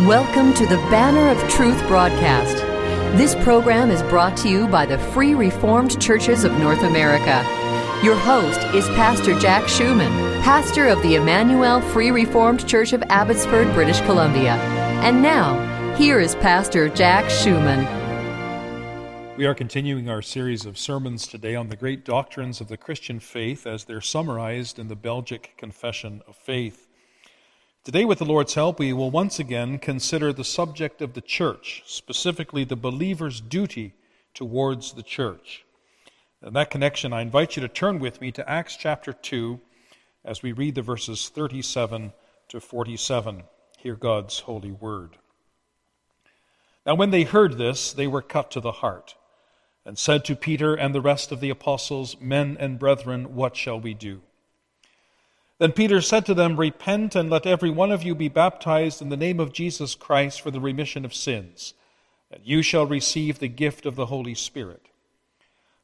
Welcome to the Banner of Truth broadcast. This program is brought to you by the Free Reformed Churches of North America. Your host is Pastor Jack Schumann, pastor of the Emmanuel Free Reformed Church of Abbotsford, British Columbia. And now, here is Pastor Jack Schumann. We are continuing our series of sermons today on the great doctrines of the Christian faith as they're summarized in the Belgic Confession of Faith. Today, with the Lord's help, we will once again consider the subject of the church, specifically the believer's duty towards the church. In that connection, I invite you to turn with me to Acts chapter 2 as we read the verses 37 to 47. Hear God's holy word. Now, when they heard this, they were cut to the heart and said to Peter and the rest of the apostles, Men and brethren, what shall we do? Then Peter said to them, Repent and let every one of you be baptized in the name of Jesus Christ for the remission of sins, and you shall receive the gift of the Holy Spirit.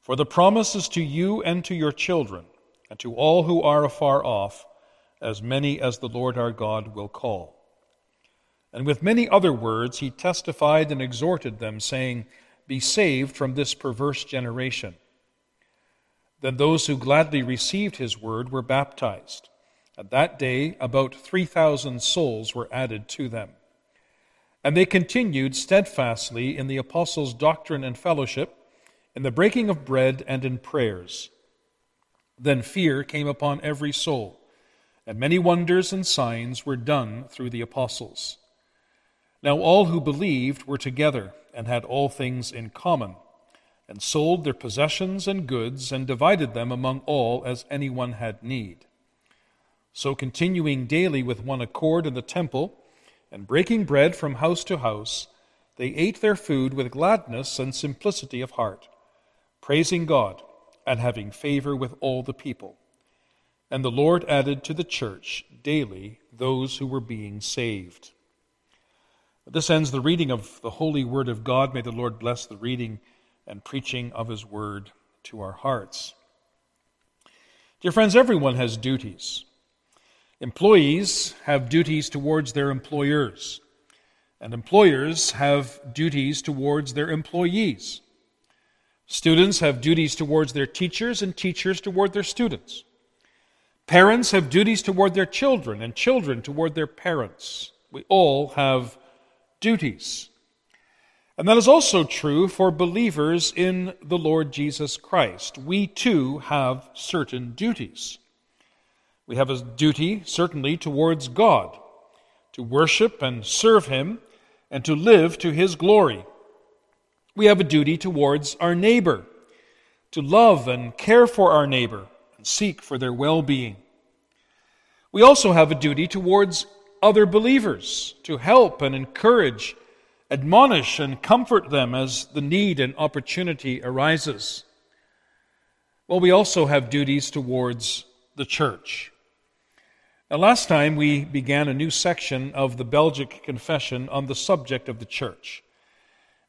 For the promise is to you and to your children, and to all who are afar off, as many as the Lord our God will call. And with many other words he testified and exhorted them, saying, Be saved from this perverse generation. Then those who gladly received his word were baptized. At that day, about 3,000 souls were added to them. And they continued steadfastly in the apostles' doctrine and fellowship, in the breaking of bread and in prayers. Then fear came upon every soul, and many wonders and signs were done through the apostles. Now all who believed were together and had all things in common, and sold their possessions and goods, and divided them among all as anyone had need. So, continuing daily with one accord in the temple, and breaking bread from house to house, they ate their food with gladness and simplicity of heart, praising God and having favor with all the people. And the Lord added to the church daily those who were being saved. This ends the reading of the holy word of God. May the Lord bless the reading and preaching of his word to our hearts. Dear friends, everyone has duties. Employees have duties towards their employers, and employers have duties towards their employees. Students have duties towards their teachers, and teachers toward their students. Parents have duties toward their children, and children toward their parents. We all have duties. And that is also true for believers in the Lord Jesus Christ. We too have certain duties. We have a duty, certainly, towards God, to worship and serve Him, and to live to His glory. We have a duty towards our neighbor, to love and care for our neighbor, and seek for their well being. We also have a duty towards other believers, to help and encourage, admonish and comfort them as the need and opportunity arises. Well, we also have duties towards the church. Now, last time we began a new section of the Belgic Confession on the subject of the church.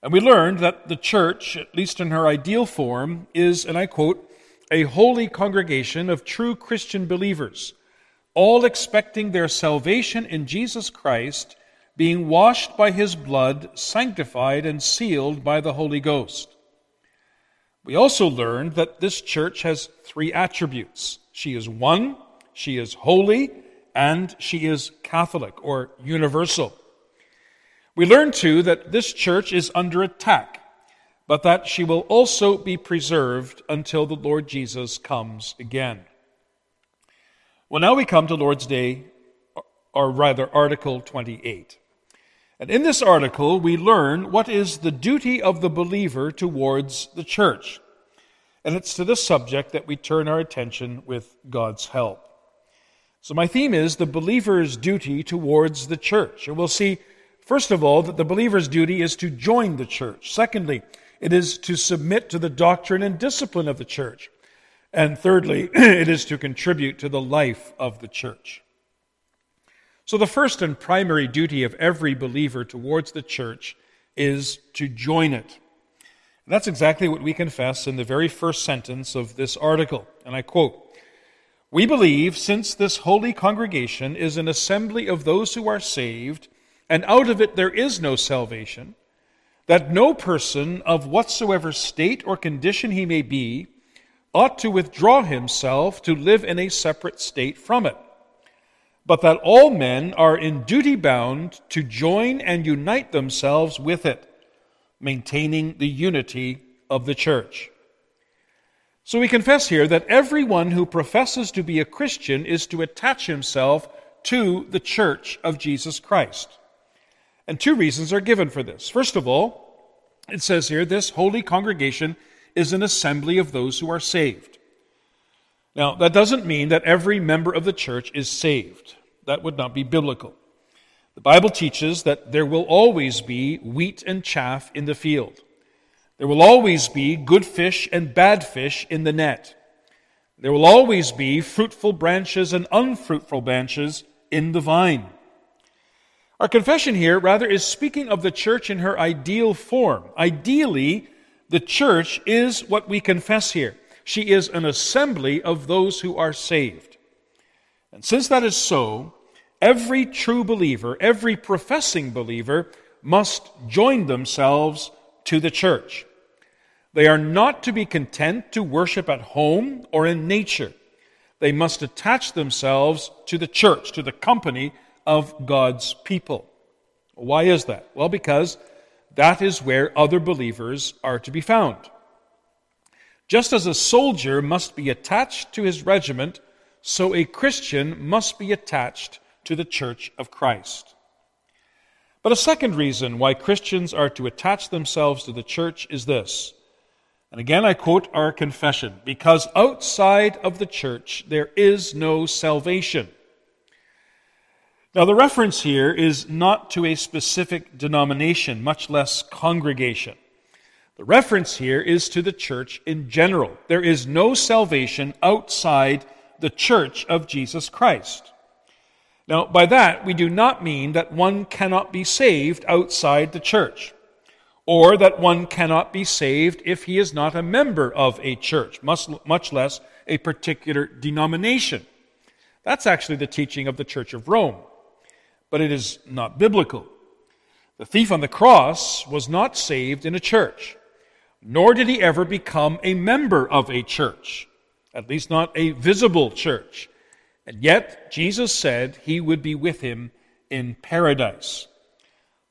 And we learned that the church, at least in her ideal form, is, and I quote, a holy congregation of true Christian believers, all expecting their salvation in Jesus Christ, being washed by his blood, sanctified, and sealed by the Holy Ghost. We also learned that this church has three attributes. She is one, she is holy, and she is Catholic or universal. We learn too that this church is under attack, but that she will also be preserved until the Lord Jesus comes again. Well, now we come to Lord's Day, or rather, Article 28. And in this article, we learn what is the duty of the believer towards the church. And it's to this subject that we turn our attention with God's help. So, my theme is the believer's duty towards the church. And we'll see, first of all, that the believer's duty is to join the church. Secondly, it is to submit to the doctrine and discipline of the church. And thirdly, it is to contribute to the life of the church. So, the first and primary duty of every believer towards the church is to join it. That's exactly what we confess in the very first sentence of this article. And I quote we believe, since this holy congregation is an assembly of those who are saved, and out of it there is no salvation, that no person of whatsoever state or condition he may be ought to withdraw himself to live in a separate state from it, but that all men are in duty bound to join and unite themselves with it, maintaining the unity of the church. So we confess here that everyone who professes to be a Christian is to attach himself to the church of Jesus Christ. And two reasons are given for this. First of all, it says here, this holy congregation is an assembly of those who are saved. Now, that doesn't mean that every member of the church is saved. That would not be biblical. The Bible teaches that there will always be wheat and chaff in the field. There will always be good fish and bad fish in the net. There will always be fruitful branches and unfruitful branches in the vine. Our confession here, rather, is speaking of the church in her ideal form. Ideally, the church is what we confess here. She is an assembly of those who are saved. And since that is so, every true believer, every professing believer, must join themselves to the church. They are not to be content to worship at home or in nature. They must attach themselves to the church, to the company of God's people. Why is that? Well, because that is where other believers are to be found. Just as a soldier must be attached to his regiment, so a Christian must be attached to the church of Christ. But a second reason why Christians are to attach themselves to the church is this. And again, I quote our confession because outside of the church there is no salvation. Now, the reference here is not to a specific denomination, much less congregation. The reference here is to the church in general. There is no salvation outside the church of Jesus Christ. Now, by that, we do not mean that one cannot be saved outside the church, or that one cannot be saved if he is not a member of a church, much, less a particular denomination. That's actually the teaching of the Church of Rome but it is not biblical. The thief on the cross was not saved in a church, nor did he ever become a member of a church, at least not a visible church. And yet, Jesus said he would be with him in paradise.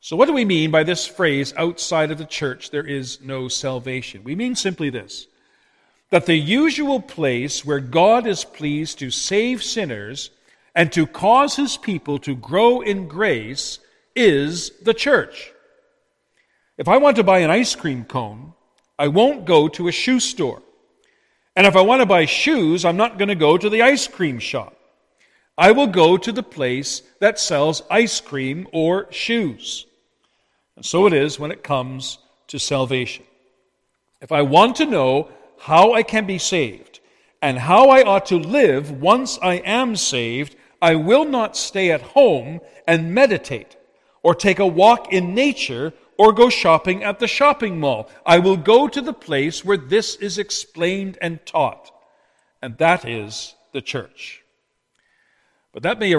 So, what do we mean by this phrase, outside of the church, there is no salvation? We mean simply this that the usual place where God is pleased to save sinners and to cause his people to grow in grace is the church. If I want to buy an ice cream cone, I won't go to a shoe store. And if I want to buy shoes, I'm not going to go to the ice cream shop. I will go to the place that sells ice cream or shoes. And so it is when it comes to salvation. If I want to know how I can be saved and how I ought to live once I am saved, I will not stay at home and meditate, or take a walk in nature, or go shopping at the shopping mall. I will go to the place where this is explained and taught, and that is the church. But that may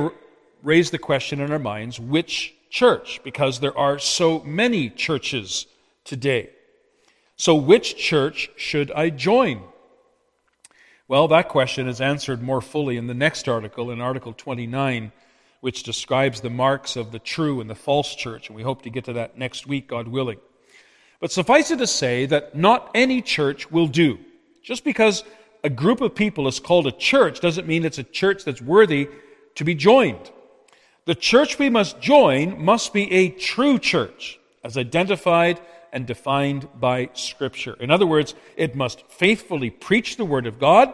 raise the question in our minds which church? Because there are so many churches today. So, which church should I join? Well, that question is answered more fully in the next article, in Article 29, which describes the marks of the true and the false church, and we hope to get to that next week, God willing. But suffice it to say that not any church will do. Just because a group of people is called a church doesn't mean it's a church that's worthy to be joined. The church we must join must be a true church, as identified and defined by Scripture. In other words, it must faithfully preach the Word of God,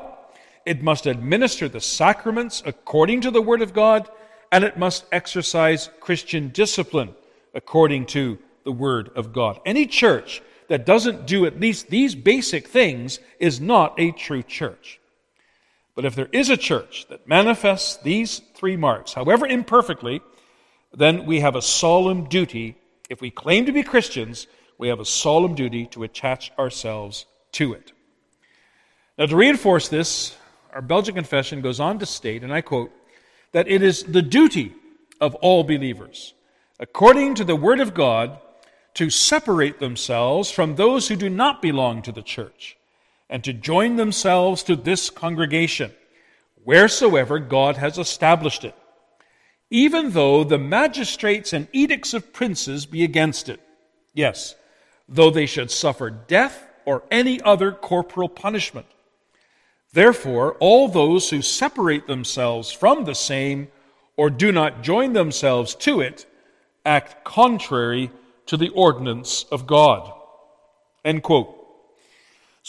it must administer the sacraments according to the Word of God, and it must exercise Christian discipline according to the Word of God. Any church that doesn't do at least these basic things is not a true church. But if there is a church that manifests these three marks, however imperfectly, then we have a solemn duty, if we claim to be Christians, we have a solemn duty to attach ourselves to it. Now, to reinforce this, our Belgian Confession goes on to state, and I quote, that it is the duty of all believers, according to the Word of God, to separate themselves from those who do not belong to the church, and to join themselves to this congregation, wheresoever God has established it, even though the magistrates and edicts of princes be against it. Yes, though they should suffer death or any other corporal punishment. Therefore, all those who separate themselves from the same or do not join themselves to it act contrary to the ordinance of God. End quote.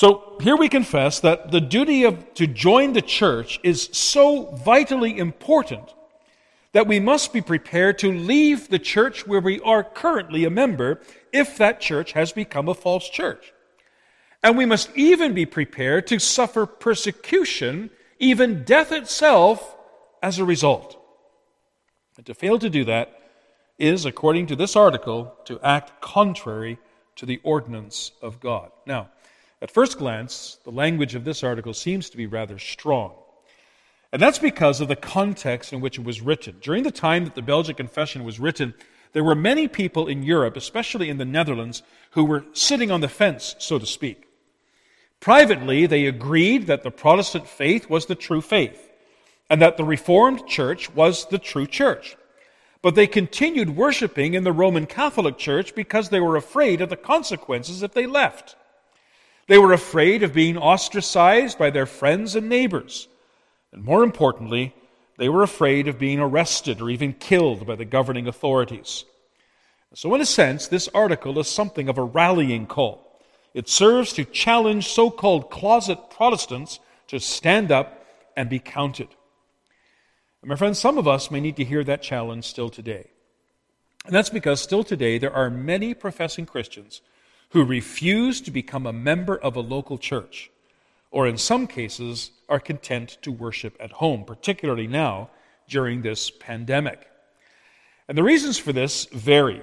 So here we confess that the duty of, to join the church is so vitally important that we must be prepared to leave the church where we are currently a member if that church has become a false church. And we must even be prepared to suffer persecution, even death itself, as a result. And to fail to do that is, according to this article, to act contrary to the ordinance of God. Now, at first glance, the language of this article seems to be rather strong. And that's because of the context in which it was written. During the time that the Belgian Confession was written, there were many people in Europe, especially in the Netherlands, who were sitting on the fence, so to speak. Privately, they agreed that the Protestant faith was the true faith, and that the Reformed Church was the true church. But they continued worshiping in the Roman Catholic Church because they were afraid of the consequences if they left. They were afraid of being ostracized by their friends and neighbors. And more importantly, they were afraid of being arrested or even killed by the governing authorities. So, in a sense, this article is something of a rallying call. It serves to challenge so called closet Protestants to stand up and be counted. And my friends, some of us may need to hear that challenge still today. And that's because still today there are many professing Christians who refuse to become a member of a local church, or in some cases are content to worship at home, particularly now during this pandemic. And the reasons for this vary.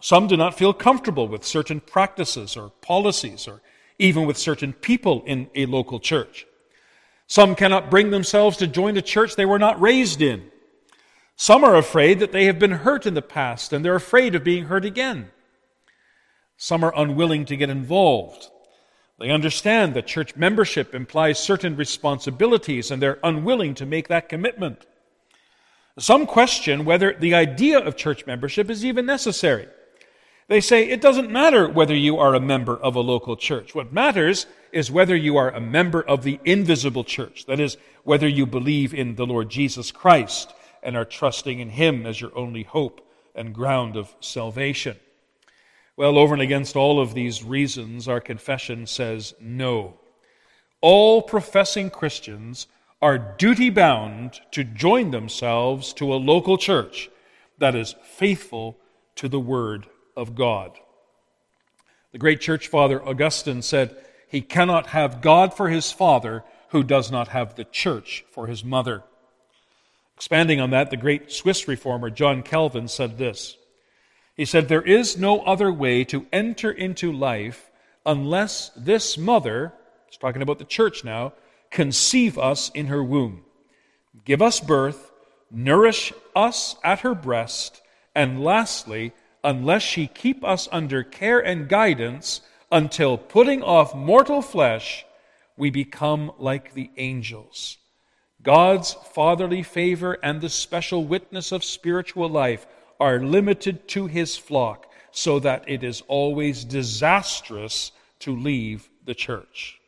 Some do not feel comfortable with certain practices or policies, or even with certain people in a local church. Some cannot bring themselves to join a church they were not raised in. Some are afraid that they have been hurt in the past and they're afraid of being hurt again. Some are unwilling to get involved. They understand that church membership implies certain responsibilities and they're unwilling to make that commitment. Some question whether the idea of church membership is even necessary. They say it doesn't matter whether you are a member of a local church. What matters is whether you are a member of the invisible church. That is, whether you believe in the Lord Jesus Christ and are trusting in Him as your only hope and ground of salvation. Well, over and against all of these reasons, our confession says no. All professing Christians are duty bound to join themselves to a local church that is faithful to the Word of God. The great church father Augustine said, He cannot have God for his father who does not have the church for his mother. Expanding on that, the great Swiss reformer John Calvin said this. He said, There is no other way to enter into life unless this mother, he's talking about the church now, conceive us in her womb, give us birth, nourish us at her breast, and lastly, unless she keep us under care and guidance until putting off mortal flesh, we become like the angels. God's fatherly favor and the special witness of spiritual life are limited to his flock, so that it is always disastrous to leave the church.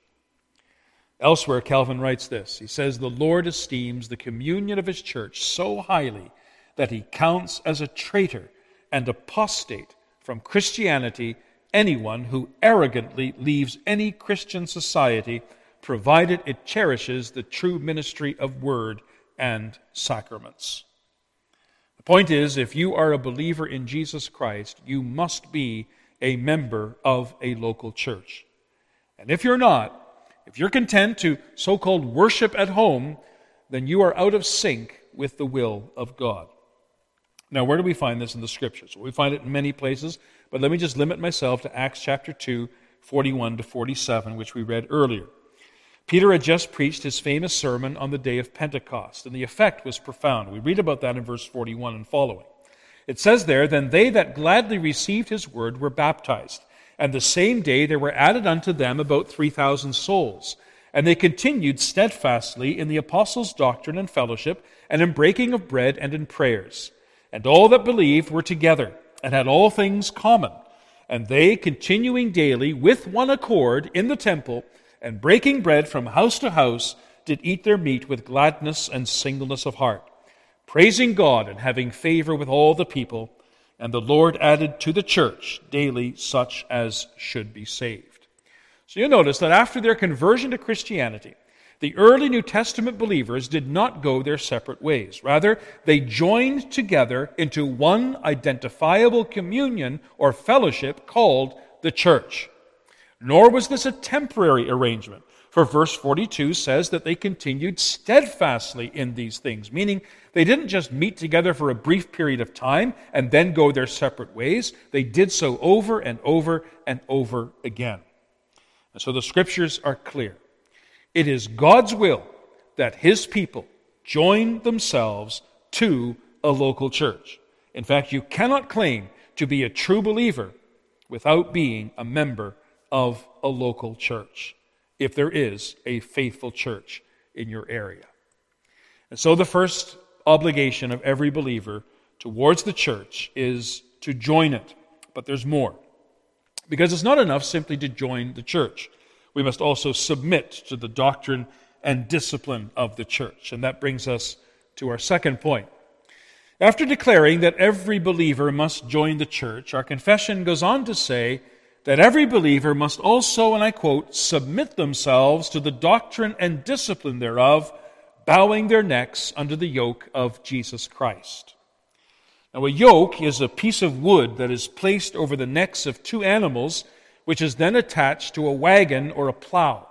Elsewhere, Calvin writes this He says, The Lord esteems the communion of his church so highly that he counts as a traitor and apostate from Christianity anyone who arrogantly leaves any Christian society, provided it cherishes the true ministry of word and sacraments. Point is, if you are a believer in Jesus Christ, you must be a member of a local church. And if you're not, if you're content to so called worship at home, then you are out of sync with the will of God. Now, where do we find this in the scriptures? Well, we find it in many places, but let me just limit myself to Acts chapter 2, 41 to 47, which we read earlier. Peter had just preached his famous sermon on the day of Pentecost, and the effect was profound. We read about that in verse 41 and following. It says there, Then they that gladly received his word were baptized. And the same day there were added unto them about 3,000 souls. And they continued steadfastly in the apostles' doctrine and fellowship, and in breaking of bread and in prayers. And all that believed were together, and had all things common. And they, continuing daily with one accord in the temple, and breaking bread from house to house, did eat their meat with gladness and singleness of heart, praising God and having favor with all the people. And the Lord added to the church daily such as should be saved. So you'll notice that after their conversion to Christianity, the early New Testament believers did not go their separate ways. Rather, they joined together into one identifiable communion or fellowship called the church. Nor was this a temporary arrangement, for verse 42 says that they continued steadfastly in these things, meaning they didn't just meet together for a brief period of time and then go their separate ways. They did so over and over and over again. And so the scriptures are clear. It is God's will that his people join themselves to a local church. In fact, you cannot claim to be a true believer without being a member of a local church if there is a faithful church in your area. And so the first obligation of every believer towards the church is to join it. But there's more. Because it's not enough simply to join the church. We must also submit to the doctrine and discipline of the church. And that brings us to our second point. After declaring that every believer must join the church, our confession goes on to say that every believer must also, and I quote, submit themselves to the doctrine and discipline thereof, bowing their necks under the yoke of Jesus Christ. Now, a yoke is a piece of wood that is placed over the necks of two animals, which is then attached to a wagon or a plow.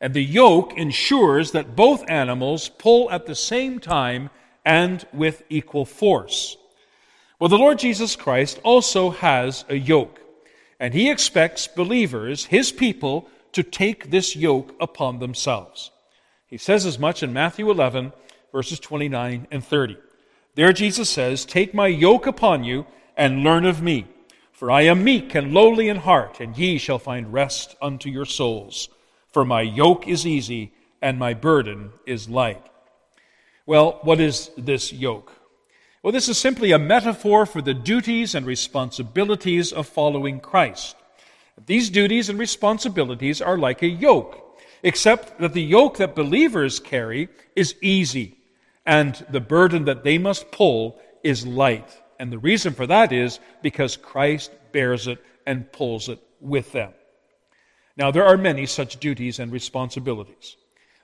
And the yoke ensures that both animals pull at the same time and with equal force. Well, the Lord Jesus Christ also has a yoke. And he expects believers, his people, to take this yoke upon themselves. He says as much in Matthew 11, verses 29 and 30. There Jesus says, Take my yoke upon you and learn of me. For I am meek and lowly in heart, and ye shall find rest unto your souls. For my yoke is easy and my burden is light. Well, what is this yoke? Well, this is simply a metaphor for the duties and responsibilities of following Christ. These duties and responsibilities are like a yoke, except that the yoke that believers carry is easy, and the burden that they must pull is light. And the reason for that is because Christ bears it and pulls it with them. Now, there are many such duties and responsibilities,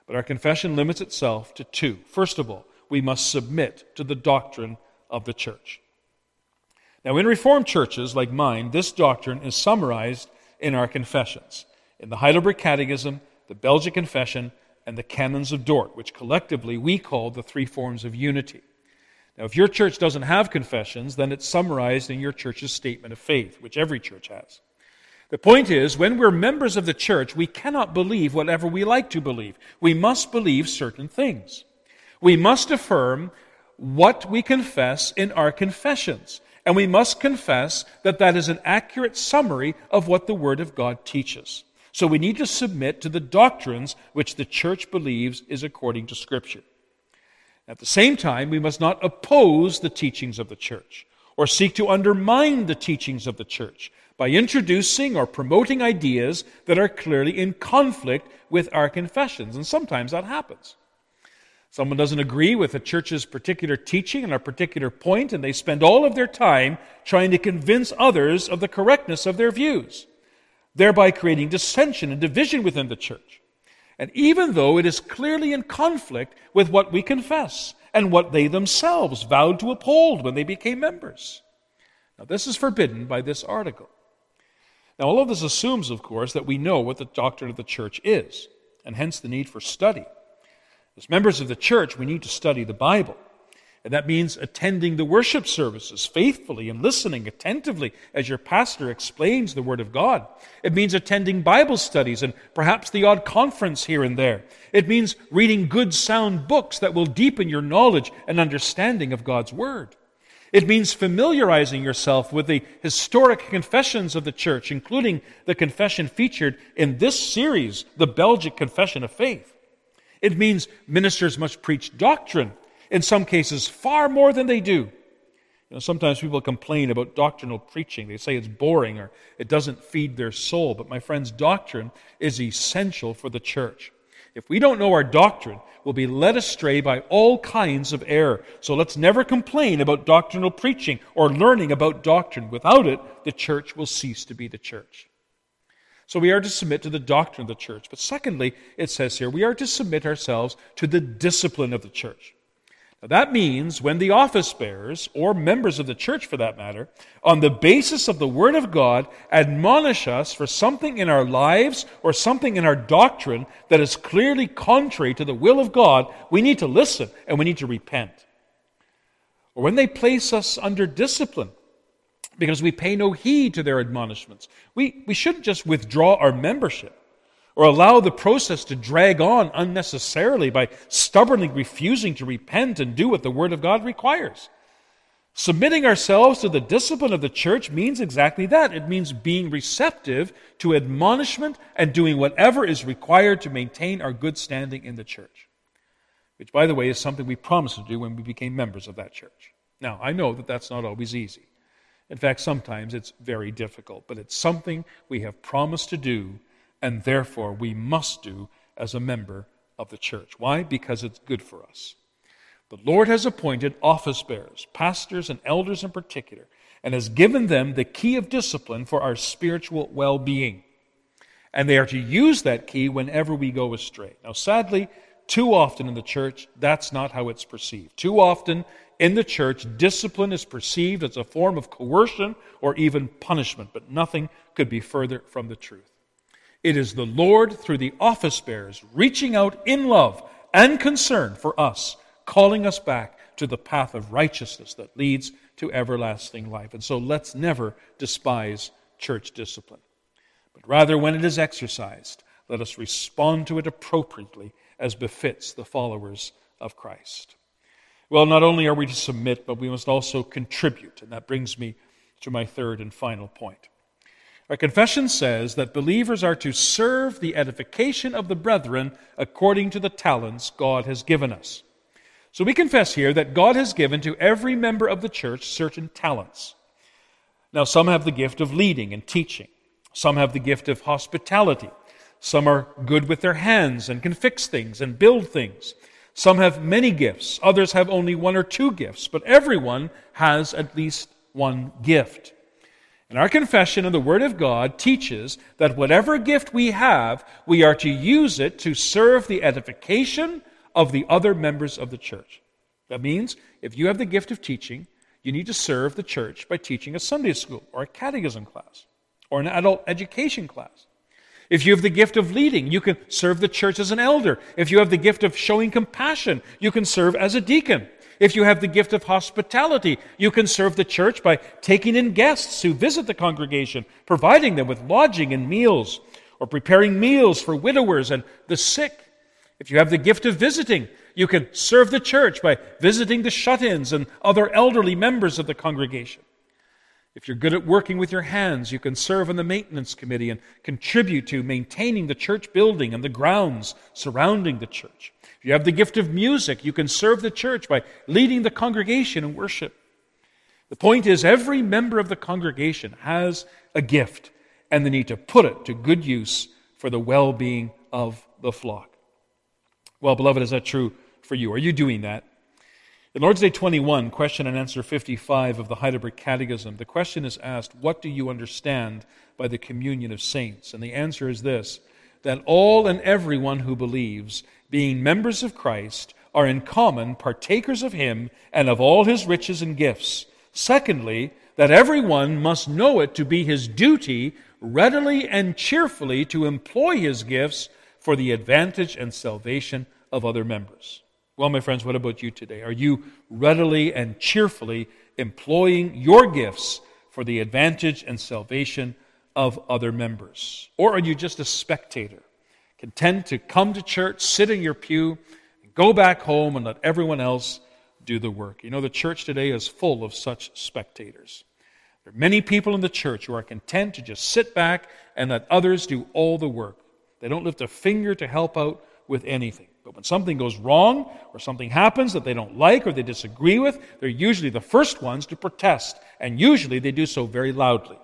but our confession limits itself to two. First of all, we must submit to the doctrine of the church. Now, in Reformed churches like mine, this doctrine is summarized in our confessions in the Heidelberg Catechism, the Belgic Confession, and the Canons of Dort, which collectively we call the three forms of unity. Now, if your church doesn't have confessions, then it's summarized in your church's statement of faith, which every church has. The point is, when we're members of the church, we cannot believe whatever we like to believe. We must believe certain things. We must affirm what we confess in our confessions. And we must confess that that is an accurate summary of what the Word of God teaches. So we need to submit to the doctrines which the church believes is according to Scripture. At the same time, we must not oppose the teachings of the church or seek to undermine the teachings of the church by introducing or promoting ideas that are clearly in conflict with our confessions. And sometimes that happens. Someone doesn't agree with a church's particular teaching and a particular point, and they spend all of their time trying to convince others of the correctness of their views, thereby creating dissension and division within the church. And even though it is clearly in conflict with what we confess and what they themselves vowed to uphold when they became members. Now, this is forbidden by this article. Now, all of this assumes, of course, that we know what the doctrine of the church is, and hence the need for study. As members of the church, we need to study the Bible. And that means attending the worship services faithfully and listening attentively as your pastor explains the Word of God. It means attending Bible studies and perhaps the odd conference here and there. It means reading good, sound books that will deepen your knowledge and understanding of God's Word. It means familiarizing yourself with the historic confessions of the church, including the confession featured in this series, the Belgic Confession of Faith. It means ministers must preach doctrine, in some cases far more than they do. You know, sometimes people complain about doctrinal preaching. They say it's boring or it doesn't feed their soul. But my friends, doctrine is essential for the church. If we don't know our doctrine, we'll be led astray by all kinds of error. So let's never complain about doctrinal preaching or learning about doctrine. Without it, the church will cease to be the church. So we are to submit to the doctrine of the church. But secondly, it says here, we are to submit ourselves to the discipline of the church. Now that means when the office bearers, or members of the church for that matter, on the basis of the Word of God, admonish us for something in our lives or something in our doctrine that is clearly contrary to the will of God, we need to listen and we need to repent. Or when they place us under discipline, because we pay no heed to their admonishments. We, we shouldn't just withdraw our membership or allow the process to drag on unnecessarily by stubbornly refusing to repent and do what the Word of God requires. Submitting ourselves to the discipline of the church means exactly that. It means being receptive to admonishment and doing whatever is required to maintain our good standing in the church. Which, by the way, is something we promised to do when we became members of that church. Now, I know that that's not always easy. In fact, sometimes it's very difficult, but it's something we have promised to do, and therefore we must do as a member of the church. Why? Because it's good for us. The Lord has appointed office bearers, pastors and elders in particular, and has given them the key of discipline for our spiritual well being. And they are to use that key whenever we go astray. Now, sadly, too often in the church, that's not how it's perceived. Too often in the church, discipline is perceived as a form of coercion or even punishment, but nothing could be further from the truth. It is the Lord, through the office bearers, reaching out in love and concern for us, calling us back to the path of righteousness that leads to everlasting life. And so let's never despise church discipline. But rather, when it is exercised, let us respond to it appropriately as befits the followers of Christ. Well, not only are we to submit, but we must also contribute. And that brings me to my third and final point. Our confession says that believers are to serve the edification of the brethren according to the talents God has given us. So we confess here that God has given to every member of the church certain talents. Now, some have the gift of leading and teaching, some have the gift of hospitality, some are good with their hands and can fix things and build things. Some have many gifts, others have only one or two gifts, but everyone has at least one gift. And our confession of the Word of God teaches that whatever gift we have, we are to use it to serve the edification of the other members of the church. That means if you have the gift of teaching, you need to serve the church by teaching a Sunday school or a catechism class or an adult education class. If you have the gift of leading, you can serve the church as an elder. If you have the gift of showing compassion, you can serve as a deacon. If you have the gift of hospitality, you can serve the church by taking in guests who visit the congregation, providing them with lodging and meals, or preparing meals for widowers and the sick. If you have the gift of visiting, you can serve the church by visiting the shut ins and other elderly members of the congregation. If you're good at working with your hands, you can serve on the maintenance committee and contribute to maintaining the church building and the grounds surrounding the church. If you have the gift of music, you can serve the church by leading the congregation in worship. The point is, every member of the congregation has a gift, and they need to put it to good use for the well being of the flock. Well, beloved, is that true for you? Are you doing that? In Lord's Day 21, question and answer 55 of the Heidelberg Catechism, the question is asked, What do you understand by the communion of saints? And the answer is this that all and everyone who believes, being members of Christ, are in common partakers of him and of all his riches and gifts. Secondly, that everyone must know it to be his duty readily and cheerfully to employ his gifts for the advantage and salvation of other members. Well, my friends, what about you today? Are you readily and cheerfully employing your gifts for the advantage and salvation of other members? Or are you just a spectator, content to come to church, sit in your pew, go back home, and let everyone else do the work. You know, the church today is full of such spectators. There are many people in the church who are content to just sit back and let others do all the work. They don't lift a finger to help out with anything. But when something goes wrong or something happens that they don't like or they disagree with, they're usually the first ones to protest, and usually they do so very loudly.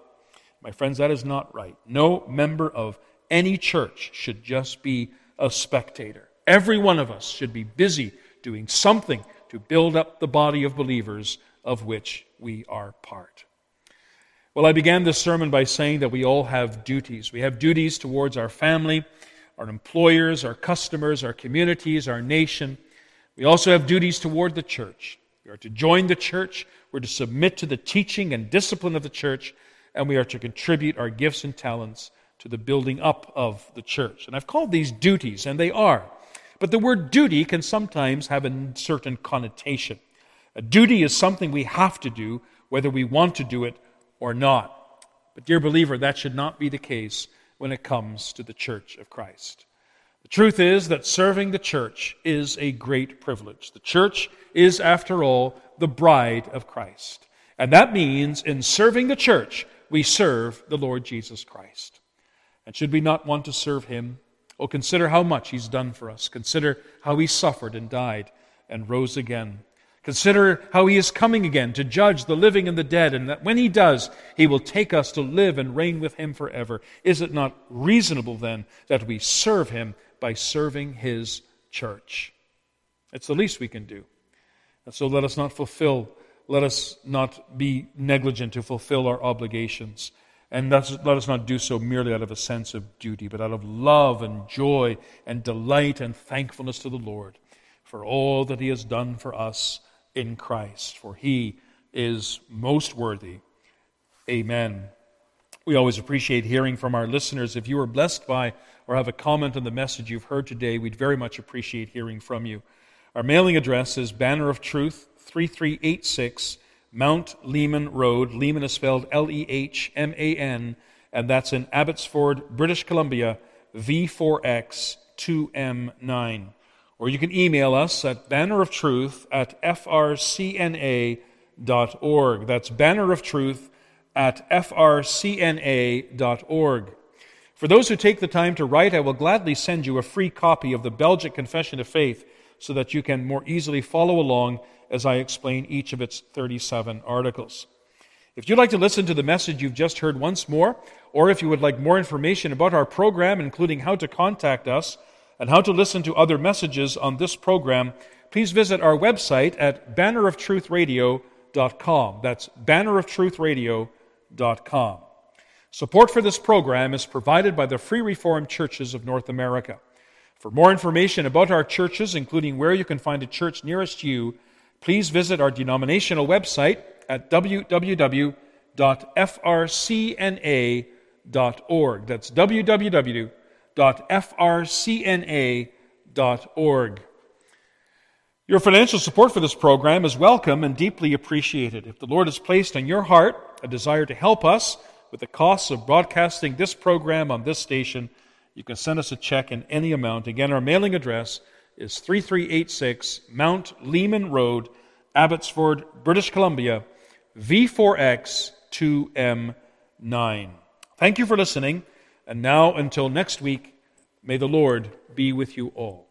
My friends, that is not right. No member of any church should just be a spectator. Every one of us should be busy doing something to build up the body of believers of which we are part. Well, I began this sermon by saying that we all have duties. We have duties towards our family, our employers, our customers, our communities, our nation. We also have duties toward the church. We are to join the church, we're to submit to the teaching and discipline of the church, and we are to contribute our gifts and talents to the building up of the church. And I've called these duties, and they are. But the word duty can sometimes have a certain connotation. A duty is something we have to do, whether we want to do it or not. But, dear believer, that should not be the case when it comes to the church of Christ. The truth is that serving the church is a great privilege. The church is, after all, the bride of Christ. And that means in serving the church, we serve the Lord Jesus Christ. And should we not want to serve him? Oh, consider how much he's done for us. Consider how he suffered and died and rose again. Consider how he is coming again to judge the living and the dead, and that when he does, he will take us to live and reign with him forever. Is it not reasonable then that we serve him by serving his church? It's the least we can do. And so let us not fulfill, let us not be negligent to fulfill our obligations. And let us not do so merely out of a sense of duty, but out of love and joy and delight and thankfulness to the Lord for all that he has done for us in Christ, for he is most worthy. Amen. We always appreciate hearing from our listeners. If you are blessed by or have a comment on the message you've heard today, we'd very much appreciate hearing from you. Our mailing address is Banner of Truth, 3386 Mount Lehman Road. Lehman is spelled L E H M A N, and that's in Abbotsford, British Columbia, V4X 2M9. Or you can email us at banneroftruth at frcna.org. That's banneroftruth at frcna.org. For those who take the time to write, I will gladly send you a free copy of the Belgic Confession of Faith so that you can more easily follow along as I explain each of its 37 articles. If you'd like to listen to the message you've just heard once more, or if you would like more information about our program, including how to contact us, and how to listen to other messages on this program, please visit our website at banneroftruthradio.com. That's banneroftruthradio.com. Support for this program is provided by the Free Reformed Churches of North America. For more information about our churches, including where you can find a church nearest you, please visit our denominational website at www.frcna.org. That's www www.frcna.org. Your financial support for this program is welcome and deeply appreciated. If the Lord has placed on your heart a desire to help us with the costs of broadcasting this program on this station, you can send us a check in any amount. Again, our mailing address is 3386 Mount Lehman Road, Abbotsford, British Columbia, V4X 2M9. Thank you for listening. And now, until next week, may the Lord be with you all.